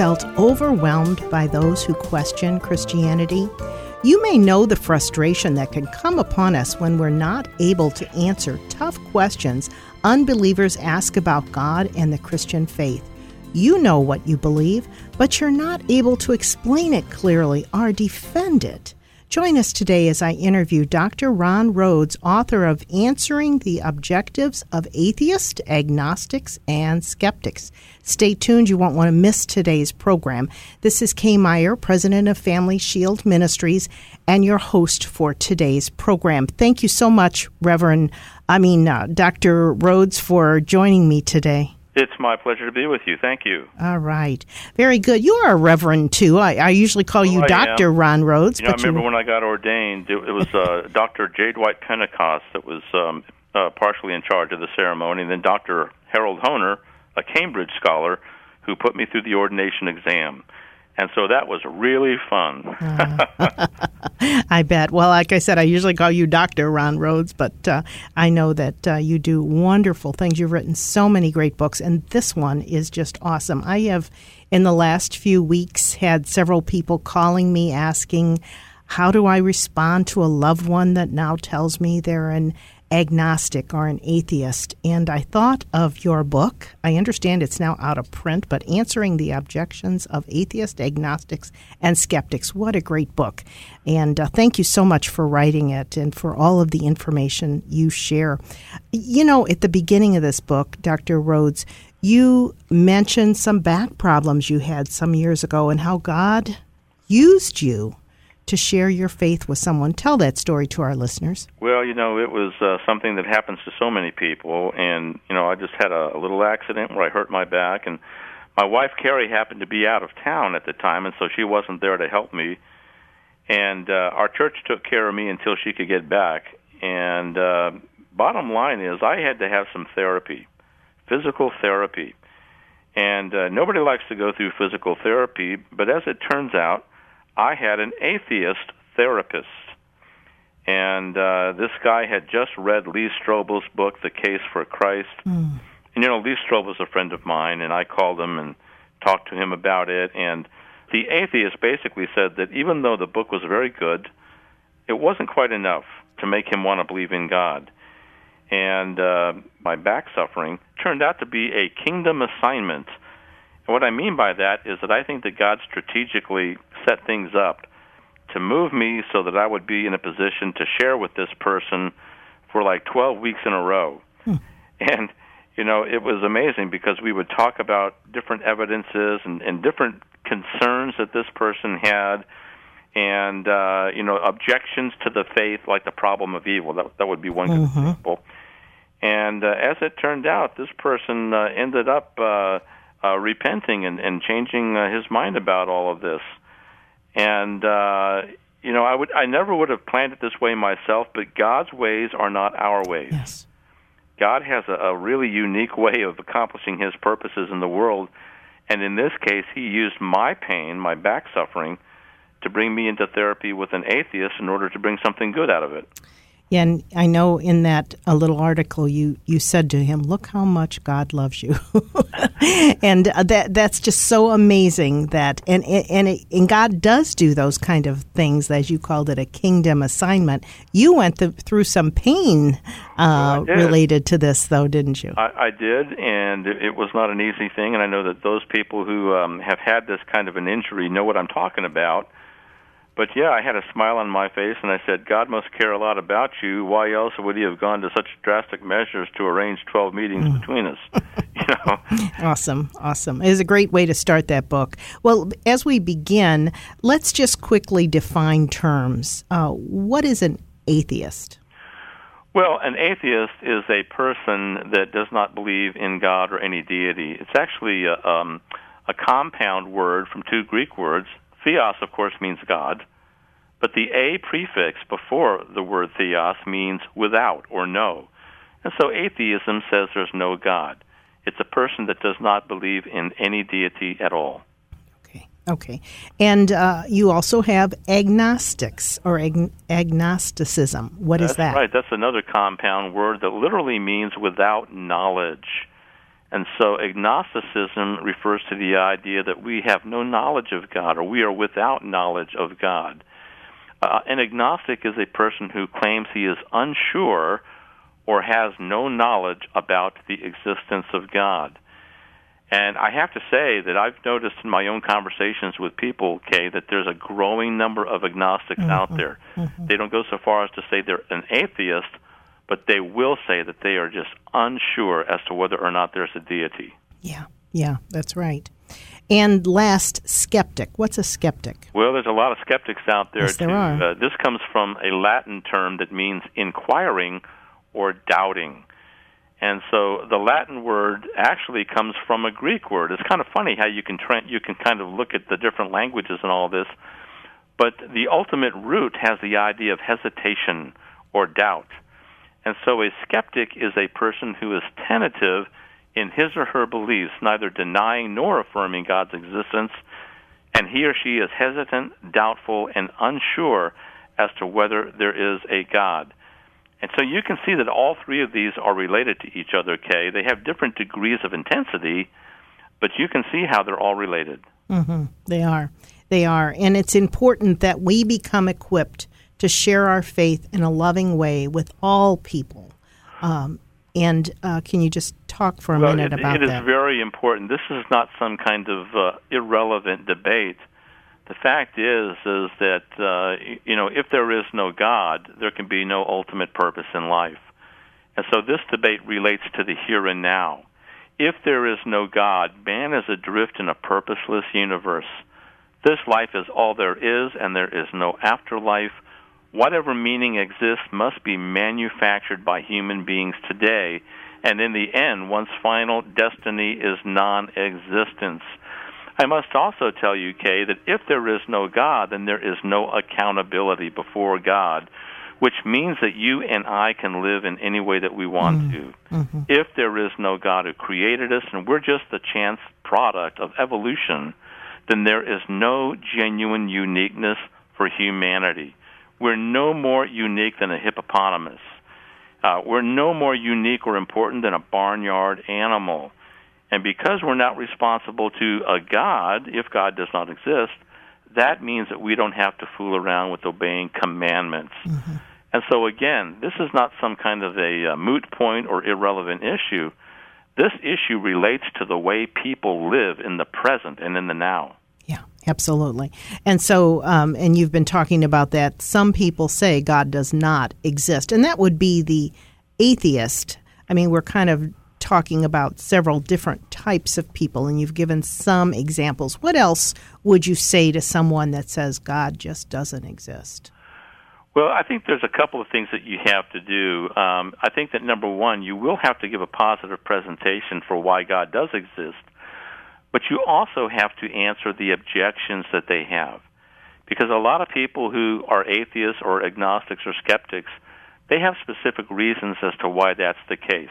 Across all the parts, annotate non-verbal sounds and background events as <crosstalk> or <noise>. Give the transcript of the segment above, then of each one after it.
felt overwhelmed by those who question Christianity? You may know the frustration that can come upon us when we're not able to answer tough questions unbelievers ask about God and the Christian faith. You know what you believe, but you're not able to explain it clearly or defend it. Join us today as I interview Dr. Ron Rhodes, author of Answering the Objections of Atheists, Agnostics, and Skeptics. Stay tuned, you won't want to miss today's program. This is Kay Meyer, president of Family Shield Ministries, and your host for today's program. Thank you so much, Reverend, I mean, uh, Dr. Rhodes, for joining me today. It's my pleasure to be with you. Thank you. All right. Very good. You are a reverend, too. I, I usually call you Oh, I Dr. am. Ron Rhodes. You know, I remember when I got ordained, it, it was uh, <laughs> Dr. J. Dwight Pentecost that was um, uh, partially in charge of the ceremony, and then Dr. Harold Hoehner, a Cambridge scholar, who put me through the ordination exam. And so that was really fun. <laughs> I bet. Well, like I said, I usually call you Dr. Ron Rhodes, but uh, I know that uh, you do wonderful things. You've written so many great books, and this one is just awesome. I have, in the last few weeks, had several people calling me asking, How do I respond to a loved one that now tells me they're an agnostic or an atheist? And I thought of your book. I understand it's now out of print, but Answering the Objections of Atheists, Agnostics, and Skeptics. What a great book. And uh, thank you so much for writing it and for all of the information you share. You know, at the beginning of this book, Dr. Rhodes, you mentioned some back problems you had some years ago and how God used you to share your faith with someone. Tell that story to our listeners. Well, you know, it was uh, something that happens to so many people, and you know, I just had a, a little accident where I hurt my back, and my wife Carrie happened to be out of town at the time, and so she wasn't there to help me. And uh, our church took care of me until she could get back. And uh, bottom line is, I had to have some therapy, physical therapy. And uh, nobody likes to go through physical therapy, but as it turns out, I had an atheist therapist. And uh, this guy had just read Lee Strobel's book, The Case for Christ. And, you know, Lee Strobel's a friend of mine, and I called him and talked to him about it. And the atheist basically said that even though the book was very good, it wasn't quite enough to make him want to believe in God. And uh, my back suffering turned out to be a kingdom assignment. And what I mean by that is that I think that God strategically set things up to move me so that I would be in a position to share with this person for like 12 weeks in a row. And, you know, it was amazing because we would talk about different evidences and, and different concerns that this person had and, uh, you know, objections to the faith, like the problem of evil. That, that would be one good example. And uh, as it turned out, this person uh, ended up uh, uh, repenting and, and changing uh, his mind about all of this. And uh, you know, I would I never would have planned it this way myself, but God's ways are not our ways. Yes. God has a, a really unique way of accomplishing His purposes in the world, and in this case, He used my pain, my back suffering, to bring me into therapy with an atheist in order to bring something good out of it. Yeah, and I know in that a little article you, you said to him, "Look how much God loves you," <laughs> and uh, that that's just so amazing. That and and it, and God does do those kind of things, as you called it, a kingdom assignment. You went th- through some pain uh, did. related to this, though, didn't you? I, I did, and it it was not an easy thing. And I know that those people who um, have had this kind of an injury know what I'm talking about. But yeah, I had a smile on my face, and I said, "God must care a lot about you. Why else would He have gone to such drastic measures to arrange 12 meetings between us?" <laughs> you know. Awesome, awesome. It is a great way to start that book. Well, as we begin, let's just quickly define terms. Uh, what is an atheist? Well, an atheist is a person that does not believe in God or any deity. It's actually a, um, a compound word from two Greek words. Theos, of course, means God, but the a prefix before the word theos means without or no. And so atheism says there's no God. It's a person that does not believe in any deity at all. Okay. Okay. And uh, you also have agnostics or ag- agnosticism. What is That's that? right. That's another compound word that literally means without knowledge. And so agnosticism refers to the idea that we have no knowledge of God or we are without knowledge of God. Uh, an agnostic is a person who claims he is unsure or has no knowledge about the existence of God. And I have to say that I've noticed in my own conversations with people, Kay, that there's a growing number of agnostics mm-hmm. out there. Mm-hmm. They don't go so far as to say they're an atheist, but they will say that they are just unsure as to whether or not there's a deity. Yeah, yeah, that's right. And last, skeptic. What's a skeptic? Well, there's a lot of skeptics out there. Yes, there too. are. Uh, this comes from a Latin term that means inquiring or doubting. And so the Latin word actually comes from a Greek word. It's kind of funny how you can tra- you can kind of look at the different languages and all this, but the ultimate root has the idea of hesitation or doubt. And so a skeptic is a person who is tentative in his or her beliefs, neither denying nor affirming God's existence, and he or she is hesitant, doubtful, and unsure as to whether there is a God. And so you can see that all three of these are related to each other, Kay. They have different degrees of intensity, but you can see how they're all related. Mm-hmm. They are. They are. And it's important that we become equipped to share our faith in a loving way with all people. Um, and uh, can you just talk for a well, minute it, about that? It that? is very important. This is not some kind of uh, irrelevant debate the fact is is that uh, you know if there is no God, there can be no ultimate purpose in life, and so this debate relates to the here and now. If there is no God, man is adrift in a purposeless universe. This life is all there is, and there is no afterlife. Whatever meaning exists must be manufactured by human beings today, and in the end, one's final destiny is non existence. I must also tell you, Kay, that if there is no God, then there is no accountability before God, which means that you and I can live in any way that we want mm-hmm. to. Mm-hmm. If there is no God who created us and we're just the chance product of evolution, then there is no genuine uniqueness for humanity. We're no more unique than a hippopotamus. Uh, we're no more unique or important than a barnyard animal. And because we're not responsible to a God, if God does not exist, that means that we don't have to fool around with obeying commandments. Mm-hmm. And so, again, this is not some kind of a uh, moot point or irrelevant issue. This issue relates to the way people live in the present and in the now. Absolutely. And so, um, and you've been talking about that. Some people say God does not exist, and that would be the atheist. I mean, we're kind of talking about several different types of people, and you've given some examples. What else would you say to someone that says God just doesn't exist? Well, I think there's a couple of things that you have to do. Um, I think that number one, you will have to give a positive presentation for why God does exist, but you also have to answer the objections that they have. Because a lot of people who are atheists or agnostics or skeptics, they have specific reasons as to why that's the case.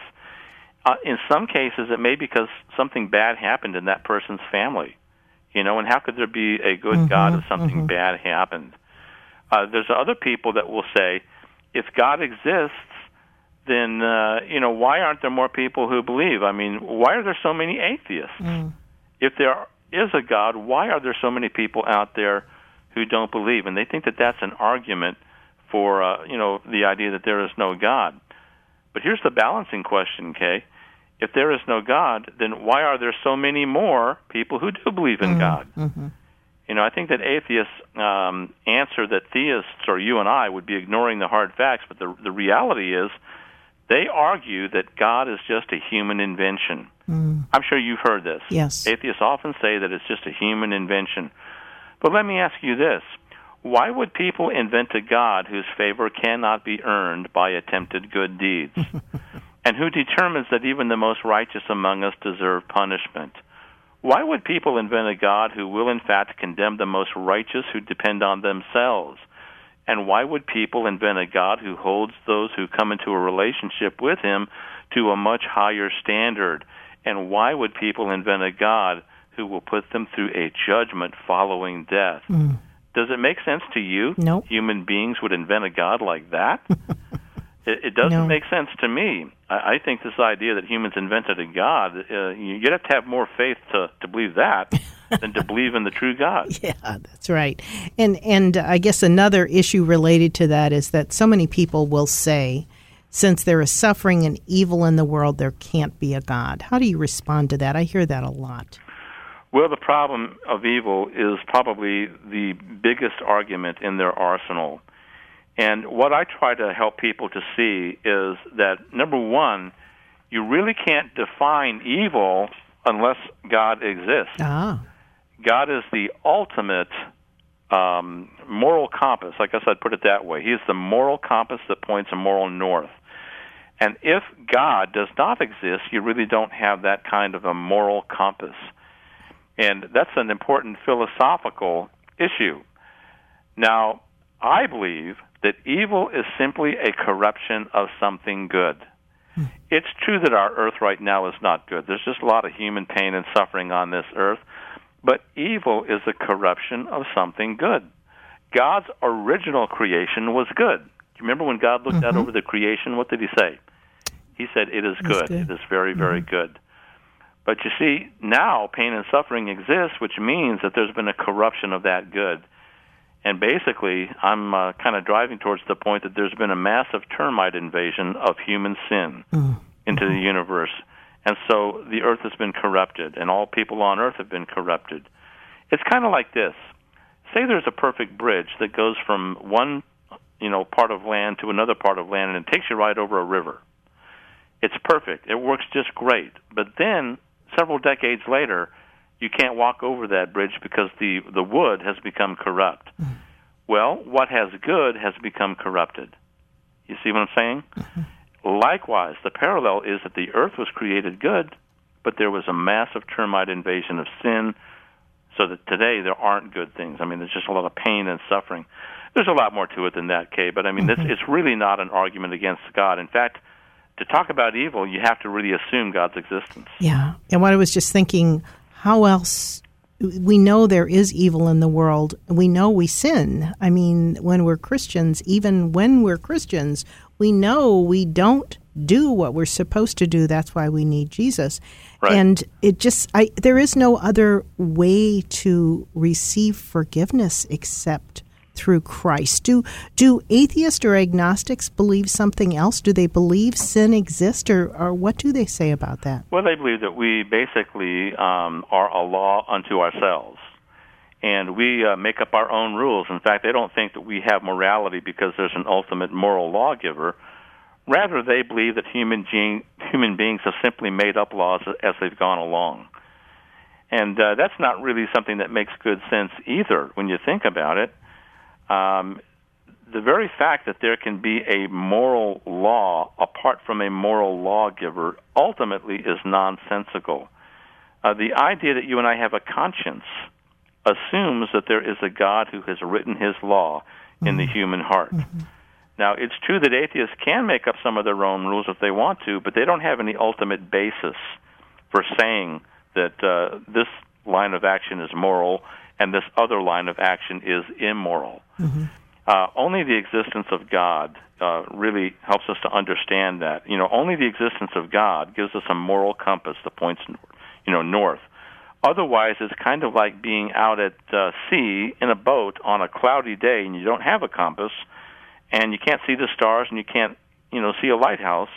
Uh, in some cases, it may be because something bad happened in that person's family. You know, and how could there be a good mm-hmm, God if something mm-hmm. bad happened? Uh, there's other people that will say, if God exists, then uh, you know why aren't there more people who believe? I mean, why are there so many atheists? Mm. If there is a God, why are there so many people out there who don't believe? And they think that that's an argument for uh, you know the idea that there is no God. But here's the balancing question, Kay. If there is no God, then why are there so many more people who do believe in mm-hmm. God? Mm-hmm. You know, I think that atheists um, answer that theists or you and I would be ignoring the hard facts, but the the reality is they argue that God is just a human invention. Mm. I'm sure you've heard this. Yes. Atheists often say that it's just a human invention. But let me ask you this why would people invent a God whose favor cannot be earned by attempted good deeds? <laughs> and who determines that even the most righteous among us deserve punishment? Why would people invent a God who will in fact condemn the most righteous who depend on themselves? And why would people invent a God who holds those who come into a relationship with him to a much higher standard? And why would people invent a God who will put them through a judgment following death? Mm. Does it make sense to you? No. Human beings would invent a God like that? <laughs> it, it, doesn't no. make sense to me. I, I think this idea that humans invented a God, uh, you'd have to have more faith to, to believe that <laughs> than to believe in the true God. <laughs> Yeah, that's right. And and I guess another issue related to that is that so many people will say, since there is suffering and evil in the world, there can't be a God. How do you respond to that? I hear that a lot. Well, the problem of evil is probably the biggest argument in their arsenal. And what I try to help people to see is that number one, you really can't define evil unless God exists. Ah. God is the ultimate um, moral compass. I guess I'd put it that way. He is the moral compass that points a moral north. And if God does not exist, you really don't have that kind of a moral compass. And that's an important philosophical issue. Now, I believe that evil is simply a corruption of something good. Hmm. It's true that our earth right now is not good. There's just a lot of human pain and suffering on this earth. But evil is a corruption of something good. God's original creation was good. Do you remember when God looked mm-hmm. out over the creation? What did he say? He said, It is good. good. It is very, very mm-hmm. good. But you see, now pain and suffering exists, which means that there's been a corruption of that good. And basically, I'm uh, kind of driving towards the point that there's been a massive termite invasion of human sin mm-hmm. into the universe. And so the earth has been corrupted, and all people on earth have been corrupted. It's kind of like this. Say there's a perfect bridge that goes from one, you know, part of land to another part of land and it takes you right over a river. It's perfect. It works just great. But then several decades later, you can't walk over that bridge because the the wood has become corrupt. Mm-hmm. Well, what has good has become corrupted. You see what I'm saying? Mm-hmm. Likewise, the parallel is that the earth was created good, but there was a massive termite invasion of sin, so that today there aren't good things. I mean, there's just a lot of pain and suffering. There's a lot more to it than that, Kay, but I mean, mm-hmm. it's, it's really not an argument against God. In fact, to talk about evil, you have to really assume God's existence. Yeah. And what I was just thinking, how else we know there is evil in the world. We know we sin. I mean, when we're Christians, even when we're Christians, we know we don't do what we're supposed to do. That's why we need Jesus. Right. And it just, I, there is no other way to receive forgiveness except through Christ. Do do atheists or agnostics believe something else? Do they believe sin exists, or, or what do they say about that? Well, they believe that we basically um, are a law unto ourselves and we uh, make up our own rules. In fact, they don't think that we have morality because there's an ultimate moral lawgiver. Rather, they believe that human, gene, human beings have simply made up laws as they've gone along. And uh, that's not really something that makes good sense either when you think about it. Um, the very fact that there can be a moral law apart from a moral lawgiver ultimately is nonsensical. Uh, the idea that you and I have a conscience assumes that there is a God who has written his law in mm-hmm. the human heart. Mm-hmm. Now, it's true that atheists can make up some of their own rules if they want to, but they don't have any ultimate basis for saying that uh, this line of action is moral and this other line of action is immoral. Mm-hmm. Uh, only the existence of God uh, really helps us to understand that. You know, only the existence of God gives us a moral compass that points, you know, north. Otherwise, it's kind of like being out at uh, sea in a boat on a cloudy day, and you don't have a compass, and you can't see the stars, and you can't, you know, see a lighthouse.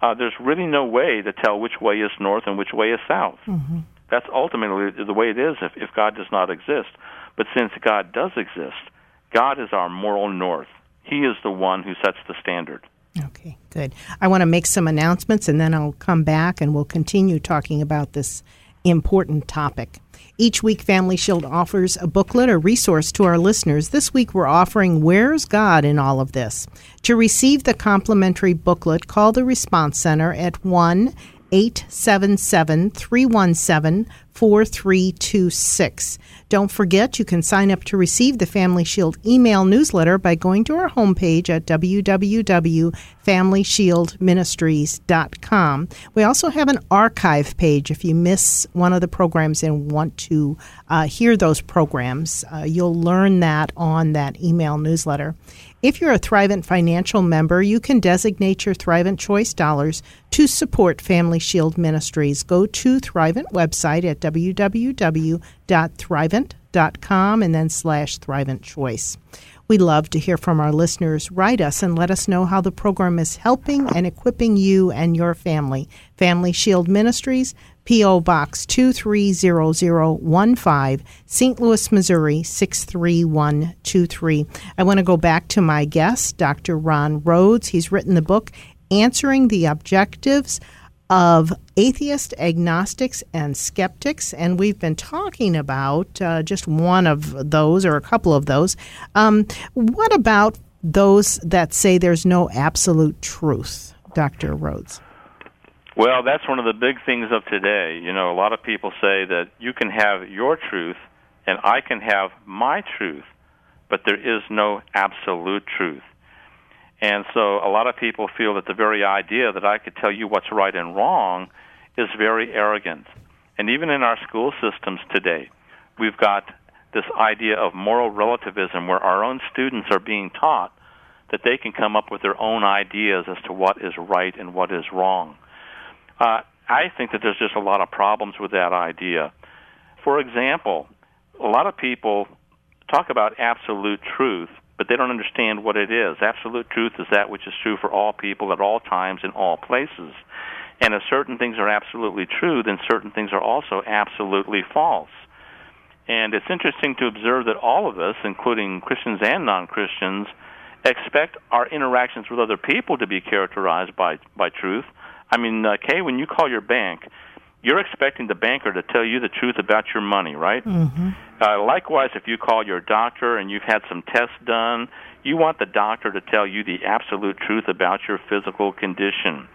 Uh, there's really no way to tell which way is north and which way is south. Mm-hmm. That's ultimately the way it is if, if God does not exist. But since God does exist, God is our moral north. He is the one who sets the standard. Okay, good. I want to make some announcements and then I'll come back and we'll continue talking about this important topic. Each week, Family Shield offers a booklet or resource to our listeners. This week, we're offering Where's God in All of This? To receive the complimentary booklet, call the Response Center at 1 877 317 4326. Don't forget, you can sign up to receive the Family Shield email newsletter by going to our homepage at www.familyshieldministries.com. We also have an archive page. If you miss one of the programs and want to uh, hear those programs, uh, you'll learn that on that email newsletter. If you're a Thrivent financial member, you can designate your Thrivent Choice dollars to support Family Shield Ministries. Go to Thrivent website at www.thrivent.com and then slash Thrivent Choice. We love to hear from our listeners. Write us and let us know how the program is helping and equipping you and your family. Family Shield Ministries, P.O. Box 230015, St. Louis, Missouri 63123. I want to go back to my guest, Dr. Ron Rhodes. He's written the book Answering the Objections of atheists, agnostics, and skeptics. And we've been talking about uh, just one of those or a couple of those. Um, what about those that say there's no absolute truth, Dr. Rhodes? Well, that's one of the big things of today. You know, a lot of people say that you can have your truth and I can have my truth, but there is no absolute truth. And so a lot of people feel that the very idea that I could tell you what's right and wrong is very arrogant. And even in our school systems today, we've got this idea of moral relativism where our own students are being taught that they can come up with their own ideas as to what is right and what is wrong. Uh, I think that there's just a lot of problems with that idea. For example, a lot of people talk about absolute truth but they don't understand what it is. Absolute truth is that which is true for all people at all times in all places. And if certain things are absolutely true, then certain things are also absolutely false. And it's interesting to observe that all of us, including Christians and non Christians, expect our interactions with other people to be characterized by, by truth. I mean, uh, Kay, when you call your bank, you're expecting the banker to tell you the truth about your money, right? Mm-hmm. Uh, likewise, if you call your doctor and you've had some tests done, you want the doctor to tell you the absolute truth about your physical condition.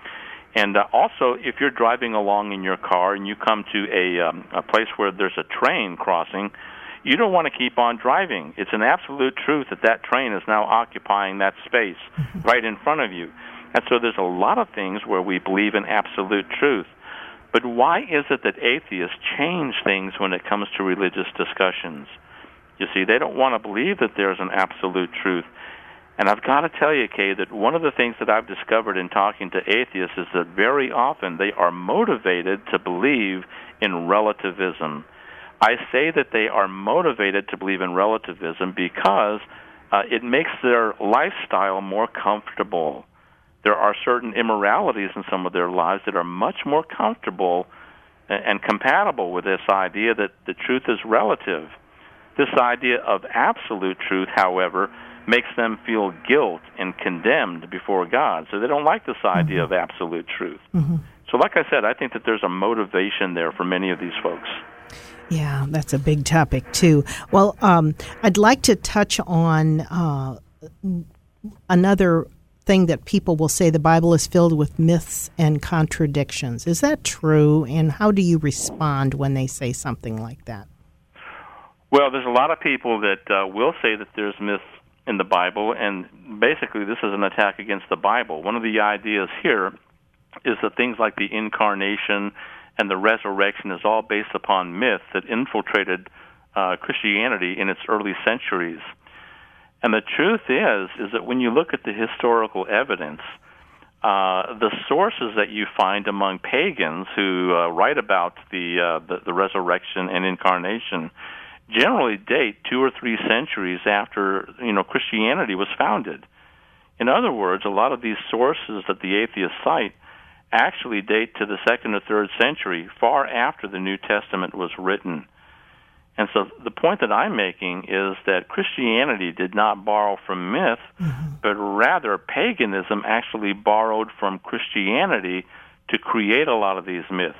And uh, also, if you're driving along in your car and you come to a, um, a place where there's a train crossing, you don't want to keep on driving. It's an absolute truth that that train is now occupying that space mm-hmm. right in front of you. And so there's a lot of things where we believe in absolute truth. But why is it that atheists change things when it comes to religious discussions? You see, they don't want to believe that there's an absolute truth. And I've got to tell you, Kay, that one of the things that I've discovered in talking to atheists is that very often they are motivated to believe in relativism. I say that they are motivated to believe in relativism because uh, it makes their lifestyle more comfortable there are certain immoralities in some of their lives that are much more comfortable and compatible with this idea that the truth is relative. This idea of absolute truth, however, makes them feel guilt and condemned before God. So they don't like this idea mm-hmm. of absolute truth. Mm-hmm. So, like I said, I think that there's a motivation there for many of these folks. Yeah, that's a big topic, too. Well, um, I'd like to touch on uh, another thing that people will say the Bible is filled with myths and contradictions. Is that true? And how do you respond when they say something like that? Well, there's a lot of people that uh, will say that there's myths in the Bible, and basically, this is an attack against the Bible. One of the ideas here is that things like the incarnation and the resurrection is all based upon myth that infiltrated uh, Christianity in its early centuries. And the truth is, is that when you look at the historical evidence, uh, the sources that you find among pagans who uh, write about the, uh, the the resurrection and incarnation generally date two or three centuries after you know Christianity was founded. In other words, a lot of these sources that the atheists cite actually date to the second or third century, far after the New Testament was written. And so the point that I'm making is that Christianity did not borrow from myth, mm-hmm. but rather paganism actually borrowed from Christianity to create a lot of these myths.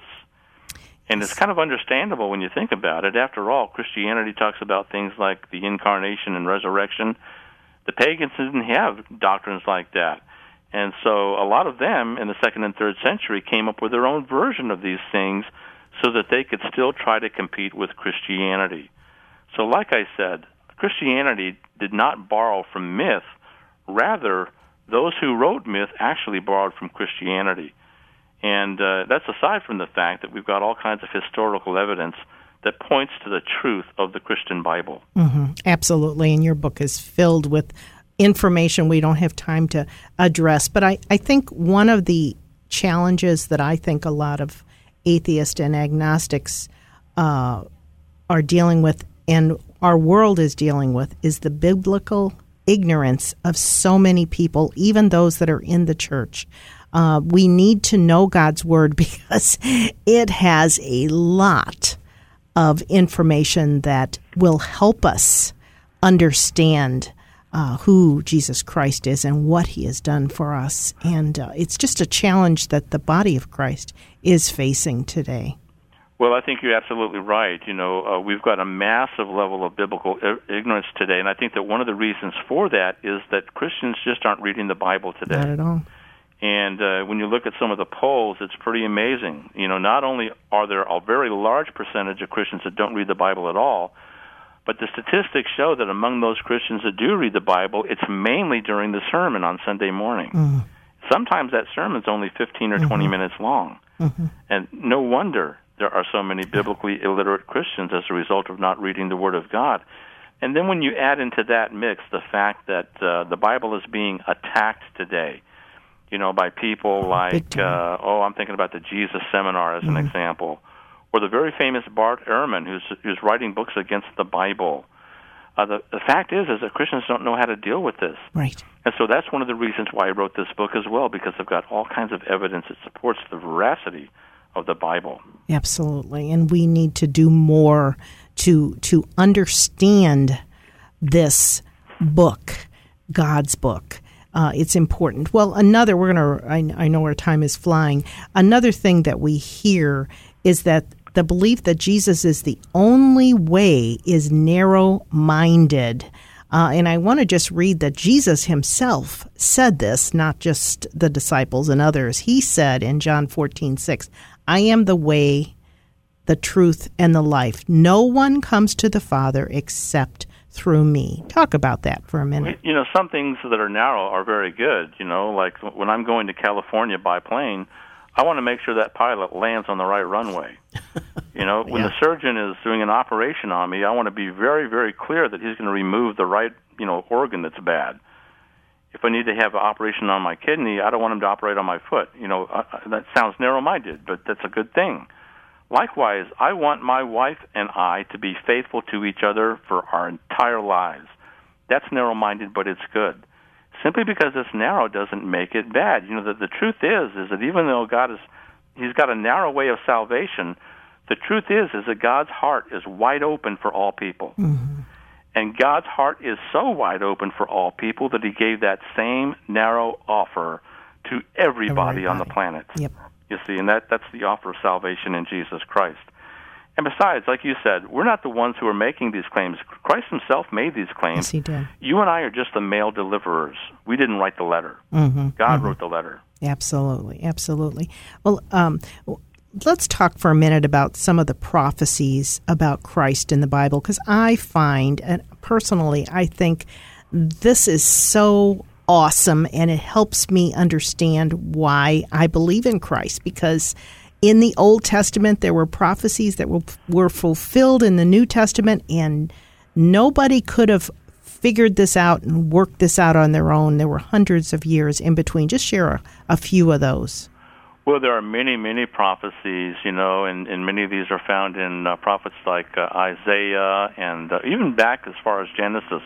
And it's kind of understandable when you think about it. After all, Christianity talks about things like the incarnation and resurrection. The pagans didn't have doctrines like that. And so a lot of them in the second and third century came up with their own version of these things so that they could still try to compete with Christianity. So, like I said, Christianity did not borrow from myth. Rather, those who wrote myth actually borrowed from Christianity. And uh, that's aside from the fact that we've got all kinds of historical evidence that points to the truth of the Christian Bible. Mm-hmm. Absolutely. And your book is filled with information we don't have time to address. But I, I think one of the challenges that I think a lot of atheists and agnostics uh, are dealing with and our world is dealing with is the biblical ignorance of so many people, even those that are in the church. Uh, we need to know God's word <laughs> because it has a lot of information that will help us understand uh, who Jesus Christ is and what he has done for us. And uh, it's just a challenge that the body of Christ is facing today. Well, I think you're absolutely right. You know, uh, we've got a massive level of biblical ignorance today, and I think that one of the reasons for that is that Christians just aren't reading the Bible today. Not at all. And uh, when you look at some of the polls, it's pretty amazing. You know, not only are there a very large percentage of Christians that don't read the Bible at all, but the statistics show that among those Christians that do read the Bible, it's mainly during the sermon on Sunday morning. Mm-hmm. Sometimes that sermon's only 15 or 20 mm-hmm. minutes long. Mm-hmm. And no wonder there are so many biblically illiterate Christians as a result of not reading the Word of God. And then when you add into that mix the fact that uh, the Bible is being attacked today, you know, by people like, uh, oh, I'm thinking about the Jesus Seminar as an mm-hmm. example, or the very famous Bart Ehrman, who's who's writing books against the Bible. Uh, the, the fact is, is that Christians don't know how to deal with this. Right. And so that's one of the reasons why I wrote this book as well, because I've got all kinds of evidence that supports the veracity of the Bible. Absolutely, and we need to do more to to understand this book, God's book. Uh, it's important. Well, another we're gonna. I, I know our time is flying. Another thing that we hear is that the belief that Jesus is the only way is narrow minded. Uh, and I want to just read that Jesus himself said this, not just the disciples and others. He said in John 14, 6, I am the way, the truth, and the life. No one comes to the Father except through me. Talk about that for a minute. You know, some things that are narrow are very good. You know, like when I'm going to California by plane, I want to make sure that pilot lands on the right runway. <laughs> You know, when yeah. the surgeon is doing an operation on me, I want to be very, very clear that he's going to remove the right, you know, organ that's bad if I need to have an operation on my kidney, I don't want him to operate on my foot. You know, uh, uh, that sounds narrow-minded, but that's a good thing. Likewise, I want my wife and I to be faithful to each other for our entire lives. That's narrow-minded, but it's good. Simply because it's narrow doesn't make it bad. You know, the, the truth is, is that even though God is, He's got a narrow way of salvation. The truth is, is that God's heart is wide open for all people. Mm-hmm. And God's heart is so wide open for all people that He gave that same narrow offer to everybody, everybody. on the planet. Yep. You see, and that, that's the offer of salvation in Jesus Christ. And besides, like you said, we're not the ones who are making these claims. Christ himself made these claims. Yes, he did. You and I are just the mail deliverers. We didn't write the letter. Mm-hmm, God mm-hmm. wrote the letter. Absolutely, absolutely. Well, um, let's talk for a minute about some of the prophecies about Christ in the Bible because I find, and personally, I think this is so awesome and it helps me understand why I believe in Christ because in the Old Testament there were prophecies that were, were fulfilled in the New Testament and nobody could have figured this out and worked this out on their own. There were hundreds of years in between. Just share a, a few of those. Well, there are many, many prophecies, you know, and, and many of these are found in uh, prophets like uh, Isaiah and uh, even back as far as Genesis.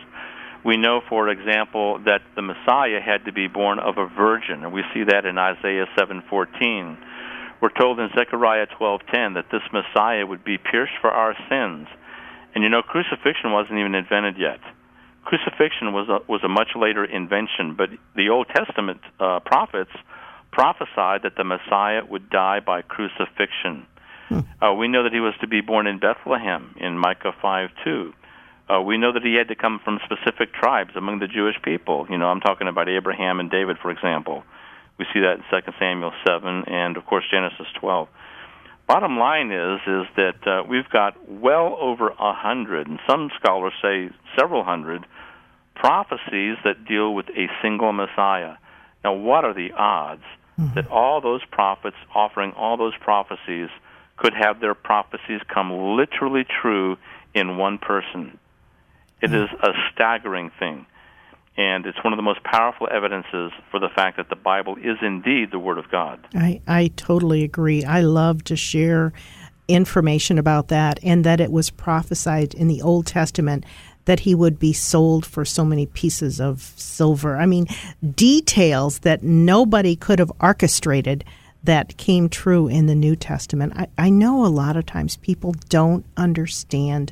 We know, for example, that the Messiah had to be born of a virgin, and we see that in Isaiah 7:14. We're told in Zechariah 12:10 that this Messiah would be pierced for our sins. And you know, crucifixion wasn't even invented yet. Crucifixion was a, was a much later invention, but the Old Testament uh, prophets prophesied that the Messiah would die by crucifixion. Hmm. Uh, we know that he was to be born in Bethlehem in Micah 5:2. Uh, we know that he had to come from specific tribes among the Jewish people. You know, I'm talking about Abraham and David, for example. We see that in 2 Samuel 7 and, of course, Genesis 12. Bottom line is is that uh, we've got well over a hundred, and some scholars say several hundred, prophecies that deal with a single Messiah. Now, what are the odds mm-hmm. that all those prophets offering all those prophecies could have their prophecies come literally true in one person. It mm-hmm. is a staggering thing. And it's one of the most powerful evidences for the fact that the Bible is indeed the Word of God. I, I totally agree. I love to share information about that and that it was prophesied in the Old Testament that he would be sold for so many pieces of silver. I mean, details that nobody could have orchestrated that came true in the New Testament. I, I know a lot of times people don't understand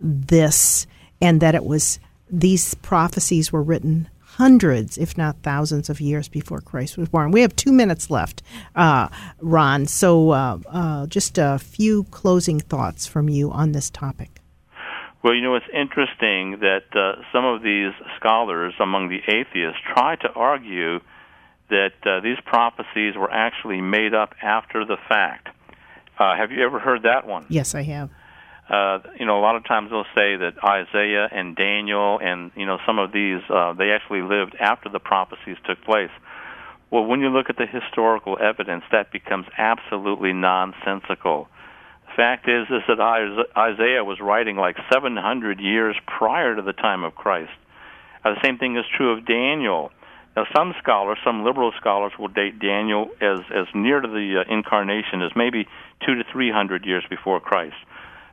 this and that it was these prophecies were written hundreds, if not thousands, of years before Christ was born. We have two minutes left, uh, Ron. So, uh, uh, just a few closing thoughts from you on this topic. Well, you know, it's interesting that uh, some of these scholars among the atheists try to argue that uh, these prophecies were actually made up after the fact. Uh, have you ever heard that one? Yes, I have uh, you know, a lot of times they'll say that Isaiah and Daniel and you know some of these uh, they actually lived after the prophecies took place. Well, when you look at the historical evidence, that becomes absolutely nonsensical. The fact is, is that Isaiah was writing like 700 years prior to the time of Christ. Uh, the same thing is true of Daniel. Now, some scholars, some liberal scholars, will date Daniel as as near to the uh, incarnation as maybe two to three hundred years before Christ.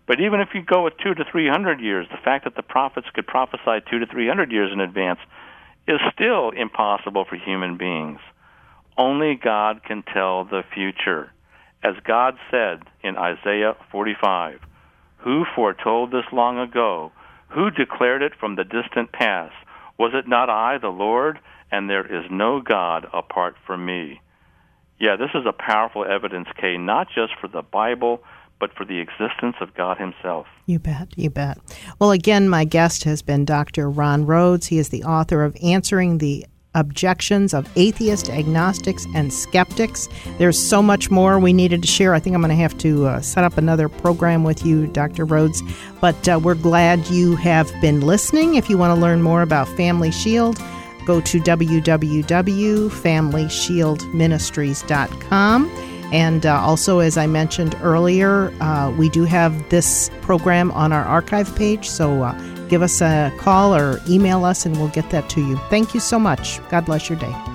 But even if you go with two to three hundred years, the fact that the prophets could prophesy two to three hundred years in advance is still impossible for human beings. Only God can tell the future. As God said in Isaiah 45, Who foretold this long ago? Who declared it from the distant past? Was it not I, the Lord? And there is no God apart from me. Yeah, this is a powerful evidence, Kay, not just for the Bible, but for the existence of God Himself. You bet, you bet. Well, again, my guest has been Dr. Ron Rhodes. He is the author of Answering the Objections of Atheists, Agnostics, and Skeptics. There's so much more we needed to share. I think I'm going to have to uh, set up another program with you, Dr. Rhodes. But uh, we're glad you have been listening. If you want to learn more about Family Shield, go to www.familyshieldministries.com. And uh, also, as I mentioned earlier, uh, we do have this program on our archive page. So uh, give us a call or email us, and we'll get that to you. Thank you so much. God bless your day.